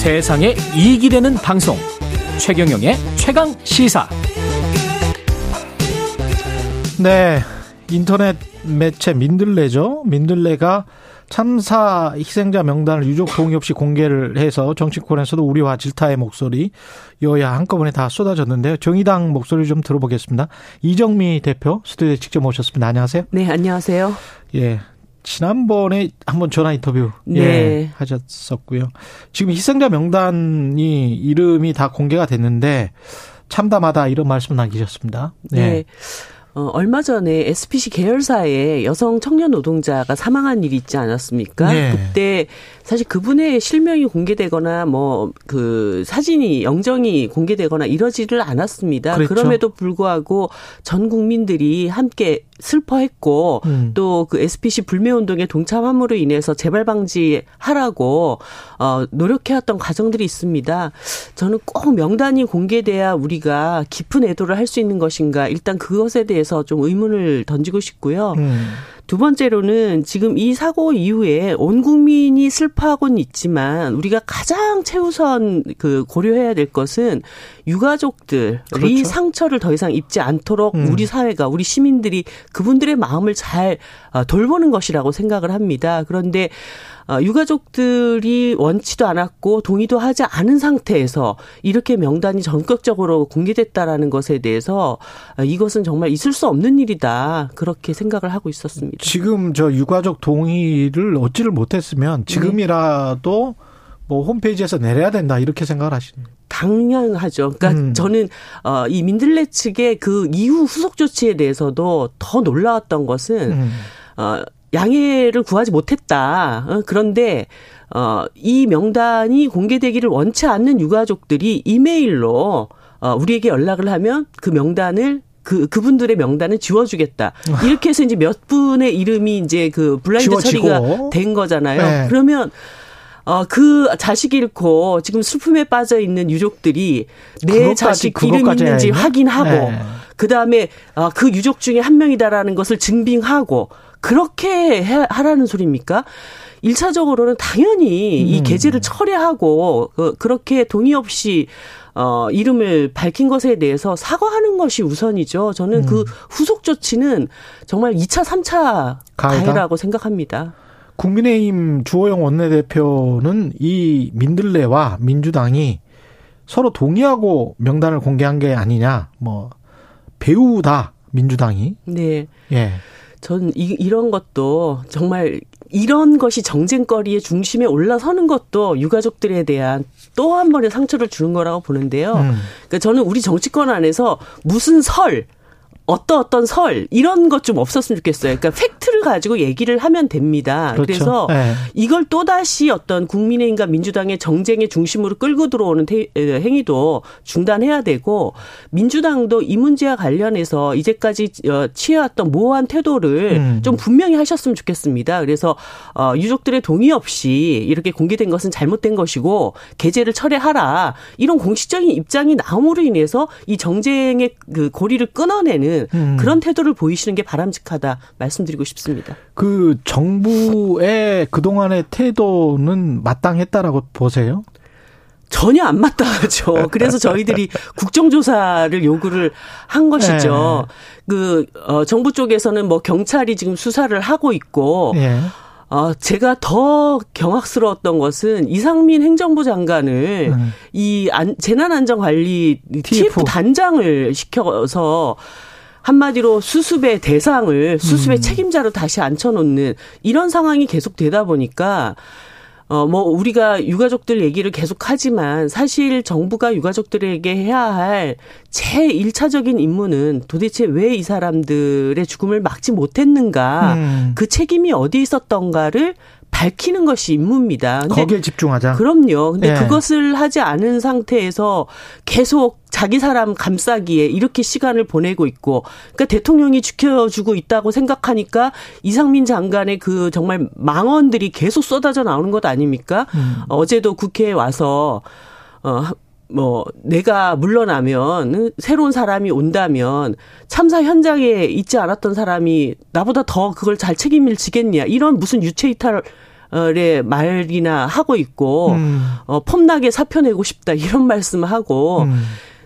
세상에 이익이 되는 방송 최경영의 최강 시사 네 인터넷 매체 민들레죠 민들레가 참사 희생자 명단을 유족 동의 없이 공개를 해서 정치권에서도 우리와 질타의 목소리 여야 한꺼번에 다 쏟아졌는데요. 정의당 목소리 좀 들어보겠습니다. 이정미 대표 스튜디오에 직접 모셨습니다. 안녕하세요. 네, 안녕하세요. 예. 지난번에 한번 전화 인터뷰 네. 예, 하셨었고요. 지금 희생자 명단이 이름이 다 공개가 됐는데 참담하다 이런 말씀 남기셨습니다. 네. 네. 어, 얼마 전에 SPC 계열사에 여성 청년 노동자가 사망한 일이 있지 않았습니까? 네. 그때 사실 그분의 실명이 공개되거나 뭐 그 사진이 영정이 공개되거나 이러지를 않았습니다. 그랬죠. 그럼에도 불구하고 전 국민들이 함께 슬퍼했고 음. 또그 SPC 불매 운동에 동참함으로 인해서 재발 방지하라고 어 노력해왔던 과정들이 있습니다. 저는 꼭 명단이 공개돼야 우리가 깊은 애도를 할 수 있는 것인가 일단 그것에 대해서 좀 의문을 던지고 싶고요. 음. 두 번째로는 지금 이 사고 이후에 온 국민이 슬퍼하고는 있지만 우리가 가장 최우선 그 고려해야 될 것은 유가족들이 그렇죠. 상처를 더 이상 입지 않도록 음. 우리 사회가 우리 시민들이 그분들의 마음을 잘 어, 돌보는 것이라고 생각을 합니다. 그런데 어, 유가족들이 원치도 않았고 동의도 하지 않은 상태에서 이렇게 명단이 전격적으로 공개됐다라는 것에 대해서 어, 이것은 정말 있을 수 없는 일이다 그렇게 생각을 하고 있었습니다. 지금 저 유가족 동의를 얻지를 못했으면 지금이라도 네. 뭐 홈페이지에서 내려야 된다 이렇게 생각을 하시는 당연하죠. 그러니까 음. 저는 어 이 민들레 측의 그 이후 후속 조치에 대해서도 더 놀라웠던 것은 음. 어 양해를 구하지 못했다. 어, 그런데 어, 이 명단이 공개되기를 원치 않는 유가족들이 이메일로 어, 우리에게 연락을 하면 그 명단을 그 그분들의 명단을 지워주겠다. 이렇게 해서 이제 몇 분의 이름이 이제 그 블라인드 지워지고. 처리가 된 거잖아요. 네. 그러면 어, 그 자식 잃고 지금 슬픔에 빠져 있는 유족들이 내 그것까지, 자식 이름 있는지 확인하고 네. 그 다음에 어, 그 유족 중에 한 명이다라는 것을 증빙하고 그렇게 해, 하라는 소리입니까? 일차적으로는 당연히 음. 이 게재를 철회하고 그, 그렇게 동의 없이 어, 이름을 밝힌 것에 대해서 사과하는 것이 우선이죠. 저는 그 음. 그 후속 조치는 정말 2차, 3차 가해라고 생각합니다. 국민의힘 주호영 원내대표는 이 민들레와 민주당이 서로 동의하고 명단을 공개한 게 아니냐, 뭐, 배우다, 민주당이. 네. 예. 전 이, 이런 것도 정말 이런 것이 정쟁거리의 중심에 올라서는 것도 유가족들에 대한 또 한 번의 상처를 주는 거라고 보는데요. 음. 그러니까 저는 우리 정치권 안에서 무슨 설, 어떤 어떤 설 이런 것 좀 없었으면 좋겠어요. 그러니까 팩트를 가지고 얘기를 하면 됩니다. 그렇죠. 그래서 네. 이걸 또 다시 어떤 국민의힘과 민주당의 정쟁의 중심으로 끌고 들어오는 행위도 중단해야 되고 민주당도 이 문제와 관련해서 이제까지 어, 취해왔던 모호한 태도를 음. 좀 분명히 하셨으면 좋겠습니다. 그래서 어, 유족들의 동의 없이 이렇게 공개된 것은 잘못된 것이고 개제를 철회하라 이런 공식적인 입장이 나옴으로 인해서 이 정쟁의 그 고리를 끊어내는 음. 그런 태도를 보이시는 게 바람직하다 말씀드리고 싶습니다. 그 정부의 그동안의 태도는 마땅했다라고 보세요? 전혀 안 마땅하죠. 그래서 저희들이 국정조사를 요구를 한 것이죠. 네. 그, 어, 정부 쪽에서는 뭐 경찰이 지금 수사를 하고 있고, 네. 어, 제가 더 경악스러웠던 것은 이상민 행정부 장관을 음. 이 안, 재난안전관리 TF. TF 단장을 시켜서 한마디로 수습의 대상을 수습의 음. 책임자로 다시 앉혀놓는 이런 상황이 계속 되다 보니까 어, 뭐, 우리가 유가족들 얘기를 계속 하지만 사실 정부가 유가족들에게 해야 할 제일차적인 임무는 도대체 왜 이 사람들의 죽음을 막지 못했는가, 음. 그 책임이 어디 있었던가를 밝히는 것이 임무입니다. 거기에 집중하자. 그럼요. 근데 네. 그것을 하지 않은 상태에서 계속 자기 사람 감싸기에 이렇게 시간을 보내고 있고, 그러니까 대통령이 지켜주고 있다고 생각하니까 이상민 장관의 그 정말 망언들이 계속 쏟아져 나오는 것 아닙니까? 음. 어제도 국회에 와서 어. 뭐 내가 물러나면 새로운 사람이 온다면 참사 현장에 있지 않았던 사람이 나보다 더 그걸 잘 책임을 지겠냐 이런 무슨 유체 이탈 의 말이나 하고 있고 음. 어 폼나게 사표 내고 싶다 이런 말씀을 하고 음.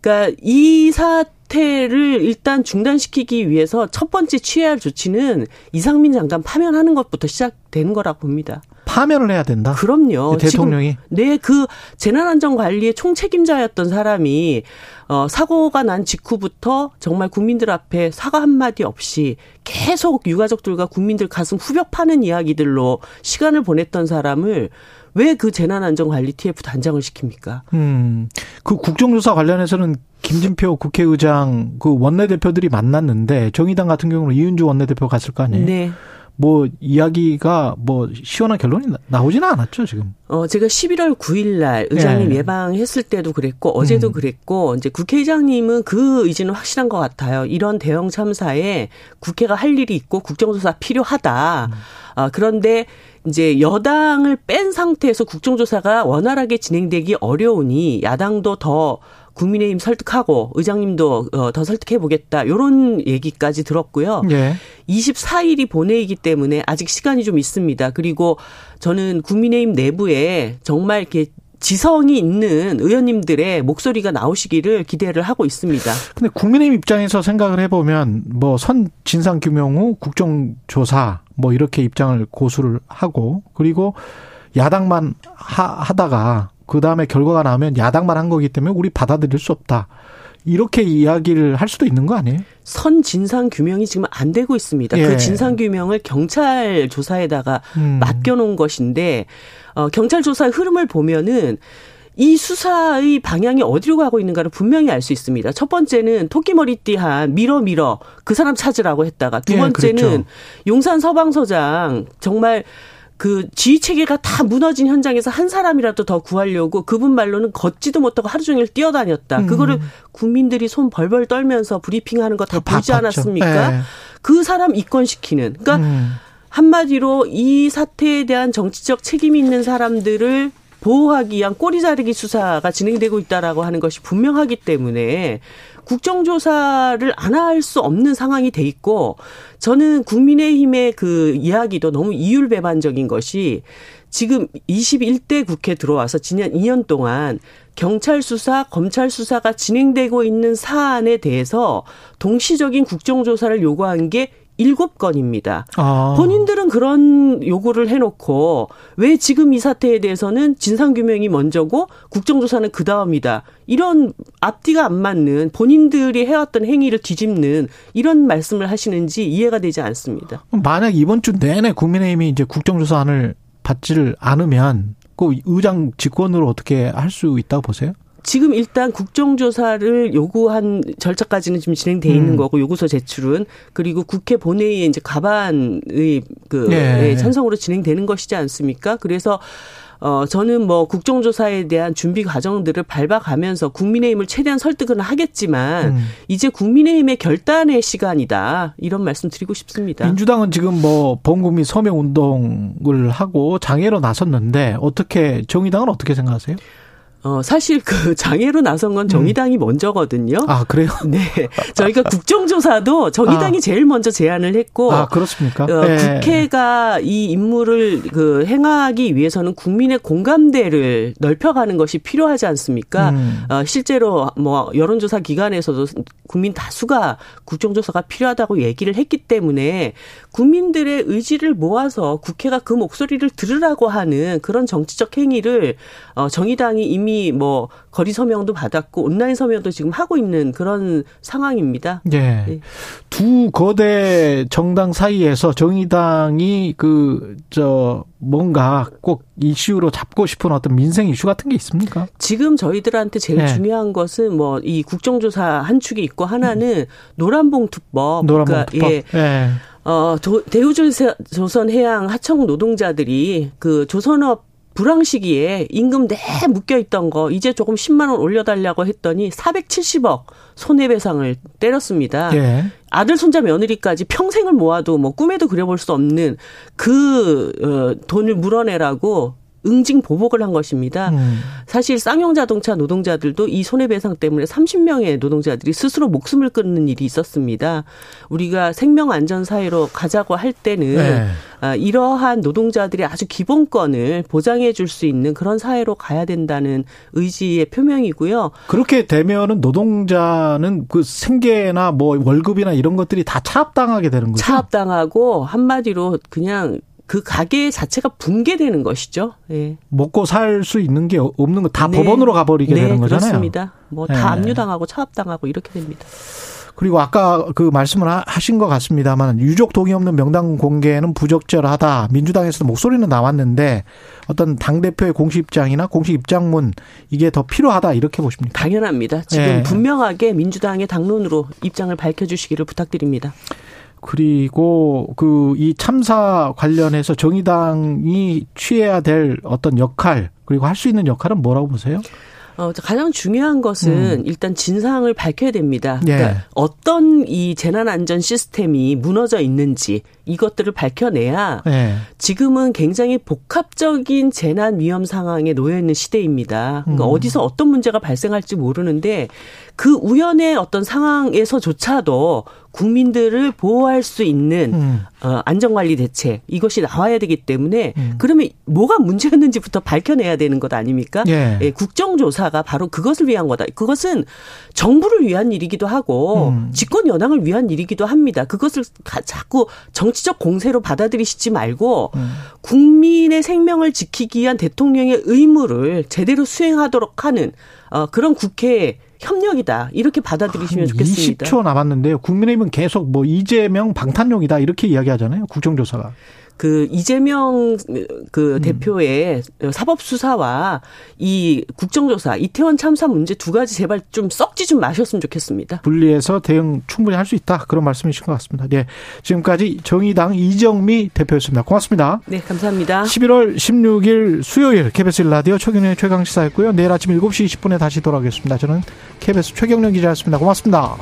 그러니까 이 사태를 일단 중단시키기 위해서 첫 번째 취해야 할 조치는 이상민 장관 파면하는 것부터 시작되는 거라고 봅니다. 파면을 해야 된다. 그럼요. 대통령이 네, 그 재난안전관리의 총책임자였던 사람이 어 사고가 난 직후부터 정말 국민들 앞에 사과 한 마디 없이 계속 유가족들과 국민들 가슴 후벼 파는 이야기들로 시간을 보냈던 사람을 왜 그 재난안전관리 TF 단장을 시킵니까? 음, 그 국정조사 관련해서는 김진표 국회의장 그 원내대표들이 만났는데 정의당 같은 경우는 이윤주 원내대표 갔을 거 아니에요? 네. 뭐 이야기가 뭐 시원한 결론이 나오지는 않았죠 지금. 어 제가 11월 9일 날 의장님 예. 예방했을 때도 그랬고 어제도 음. 그랬고 이제 국회의장님은 그 의지는 확실한 것 같아요. 이런 대형 참사에 국회가 할 일이 있고 국정조사 필요하다. 음. 아 그런데 이제 여당을 뺀 상태에서 국정조사가 원활하게 진행되기 어려우니 야당도 더 국민의힘 설득하고 의장님도 어, 더 설득해 보겠다. 요런 얘기까지 들었고요. 예. 24일이 본회의이기 때문에 아직 시간이 좀 있습니다. 그리고 저는 국민의힘 내부에 정말 이렇게 지성이 있는 의원님들의 목소리가 나오시기를 기대를 하고 있습니다. 근데 국민의힘 입장에서 생각을 해보면 뭐 선 진상 규명 후 국정조사 뭐 이렇게 입장을 고수를 하고 그리고 야당만 하, 하다가 그 다음에 결과가 나오면 야당만 한 거기 때문에 우리 받아들일 수 없다. 이렇게 이야기를 할 수도 있는 거 아니에요? 선 진상 규명이 지금 안 되고 있습니다. 그 예. 그 진상 규명을 경찰 조사에다가 음. 맡겨놓은 것인데 어, 경찰 조사의 흐름을 보면은 이 수사의 방향이 어디로 가고 있는가를 분명히 알 수 있습니다. 첫 번째는 토끼머리띠한 밀어 밀어 그 사람 찾으라고 했다가 두 예, 번째는 예, 용산 서방서장 정말 그 지휘 체계가 다 무너진 현장에서 한 사람이라도 더 구하려고 그분 말로는 걷지도 못하고 하루 종일 뛰어다녔다. 음. 그거를 국민들이 손 벌벌 떨면서 브리핑하는 거 다 보지 않았습니까? 네. 그 사람 입건시키는. 그러니까 음. 한마디로 이 사태에 대한 정치적 책임이 있는 사람들을 보호하기 위한 꼬리 자르기 수사가 진행되고 있다라고 하는 것이 분명하기 때문에 국정조사를 안 할 수 없는 상황이 돼 있고 저는 국민의힘의 그 이야기도 너무 이율배반적인 것이 지금 21대 국회 들어와서 지난 2년 동안 경찰 수사, 검찰 수사가 진행되고 있는 사안에 대해서 동시적인 국정조사를 요구한 게 일곱 건입니다. 아. 본인들은 그런 요구를 해놓고 왜 지금 이 사태에 대해서는 진상규명이 먼저고 국정조사는 그 다음이다. 이런 앞뒤가 안 맞는 본인들이 해왔던 행위를 뒤집는 이런 말씀을 하시는지 이해가 되지 않습니다. 만약 이번 주 내내 국민의힘이 이제 국정조사안을 받지를 않으면 그 의장 직권으로 어떻게 할 수 있다고 보세요? 지금 일단 국정조사를 요구한 절차까지는 지금 진행돼 있는 음. 거고 요구서 제출은 그리고 국회 본회의에 이제 가반의 그 네. 찬성으로 진행되는 것이지 않습니까? 그래서 어, 저는 뭐 국정조사에 대한 준비 과정들을 밟아가면서 국민의힘을 최대한 설득은 하겠지만 음. 이제 국민의힘의 결단의 시간이다. 이런 말씀 드리고 싶습니다. 민주당은 지금 뭐 범국민 서명 운동을 하고 장애로 나섰는데 어떻게 정의당은 어떻게 생각하세요? 어, 사실 그 장애로 나선 건 정의당이 음. 먼저거든요. 아, 그래요? 네. 저희가 국정조사도 정의당이 아. 제일 먼저 제안을 했고. 아, 그렇습니까? 어, 네. 국회가 이 임무를 그 행하기 위해서는 국민의 공감대를 넓혀가는 것이 필요하지 않습니까? 음. 어, 실제로 뭐 여론조사 기관에서도 국민 다수가 국정조사가 필요하다고 얘기를 했기 때문에 국민들의 의지를 모아서 국회가 그 목소리를 들으라고 하는 그런 정치적 행위를 어, 정의당이 이미 뭐 거리 서명도 받았고 온라인 서명도 지금 하고 있는 그런 상황입니다. 예. 네. 두 거대 정당 사이에서 정의당이 그 저 뭔가 꼭 이슈로 잡고 싶은 어떤 민생 이슈 같은 게 있습니까? 지금 저희들한테 제일 네. 중요한 것은 뭐 이 국정조사 한 축이 있고 하나는 노란봉투법. 노란봉투법. 그러니까 예. 네. 어, 대우조선 해양 하청 노동자들이 그 조선업 불황 시기에 임금 내 묶여 있던 거 이제 조금 10만 원 올려달라고 했더니 470억 손해배상을 때렸습니다. 예. 아들 손자 며느리까지 평생을 모아도 뭐 꿈에도 그려볼 수 없는 그 어, 돈을 물어내라고 응징 보복을 한 것입니다. 음. 사실 쌍용 자동차 노동자들도 이 손해배상 때문에 30명의 노동자들이 스스로 목숨을 끊는 일이 있었습니다. 우리가 생명 안전 사회로 가자고 할 때는 네. 아, 이러한 노동자들의 아주 기본권을 보장해 줄 수 있는 그런 사회로 가야 된다는 의지의 표명이고요. 그렇게 되면은 노동자는 그 생계나 뭐 월급이나 이런 것들이 다 차압당하게 되는 거죠. 차압당하고 한마디로 그냥 그 가게 자체가 붕괴되는 것이죠. 예. 먹고 살 수 있는 게 없는 거다 네. 법원으로 가버리게 네, 되는 거잖아요. 그렇습니다. 뭐다 네. 압류당하고 차압당하고 이렇게 됩니다. 그리고 아까 그 말씀을 하신 것 같습니다만 유족 동의 없는 명단 공개는 부적절하다. 민주당에서도 목소리는 나왔는데 어떤 당 대표의 공식 입장이나 공식 입장문 이게 더 필요하다 이렇게 보십니까? 당연합니다. 지금 네. 분명하게 민주당의 당론으로 입장을 밝혀주시기를 부탁드립니다. 그리고 그 이 참사 관련해서 정의당이 취해야 될 어떤 역할 그리고 할 수 있는 역할은 뭐라고 보세요? 어, 가장 중요한 것은 음. 일단 진상을 밝혀야 됩니다. 예. 그러니까 어떤 이 재난안전 시스템이 무너져 있는지 이것들을 밝혀내야 예. 지금은 굉장히 복합적인 재난 위험 상황에 놓여 있는 시대입니다. 그러니까 음. 어디서 어떤 문제가 발생할지 모르는데 그 우연의 어떤 상황에서조차도 국민들을 보호할 수 있는 음. 어, 안전관리 대책 이것이 나와야 되기 때문에 음. 그러면 뭐가 문제였는지부터 밝혀내야 되는 것 아닙니까? 예. 예, 국정조사가 바로 그것을 위한 거다. 그것은 정부를 위한 일이기도 하고 음. 집권 여당을 위한 일이기도 합니다. 그것을 자꾸 정치 적 공세로 받아들이시지 말고 음. 국민의 생명을 지키기 위한 대통령의 의무를 제대로 수행하도록 하는 어, 그런 국회에 협력이다 이렇게 받아들이시면 좋겠습니다. 20초 남았는데요. 국민의힘은 계속 뭐 이재명 방탄용이다 이렇게 이야기하잖아요. 국정조사가. 그 이재명 그 음. 대표의 사법 수사와 이 국정조사 이태원 참사 문제 두 가지 제발 좀 썩지 좀 마셨으면 좋겠습니다. 분리해서 대응 충분히 할 수 있다 그런 말씀이신 것 같습니다. 네, 지금까지 정의당 이정미 대표였습니다. 고맙습니다. 네, 감사합니다. 11월 16일 수요일 KBS 라디오 최경련의 최강 시사였고요. 내일 아침 7시 20분에 다시 돌아오겠습니다. 저는 KBS 최경련 기자였습니다. 고맙습니다.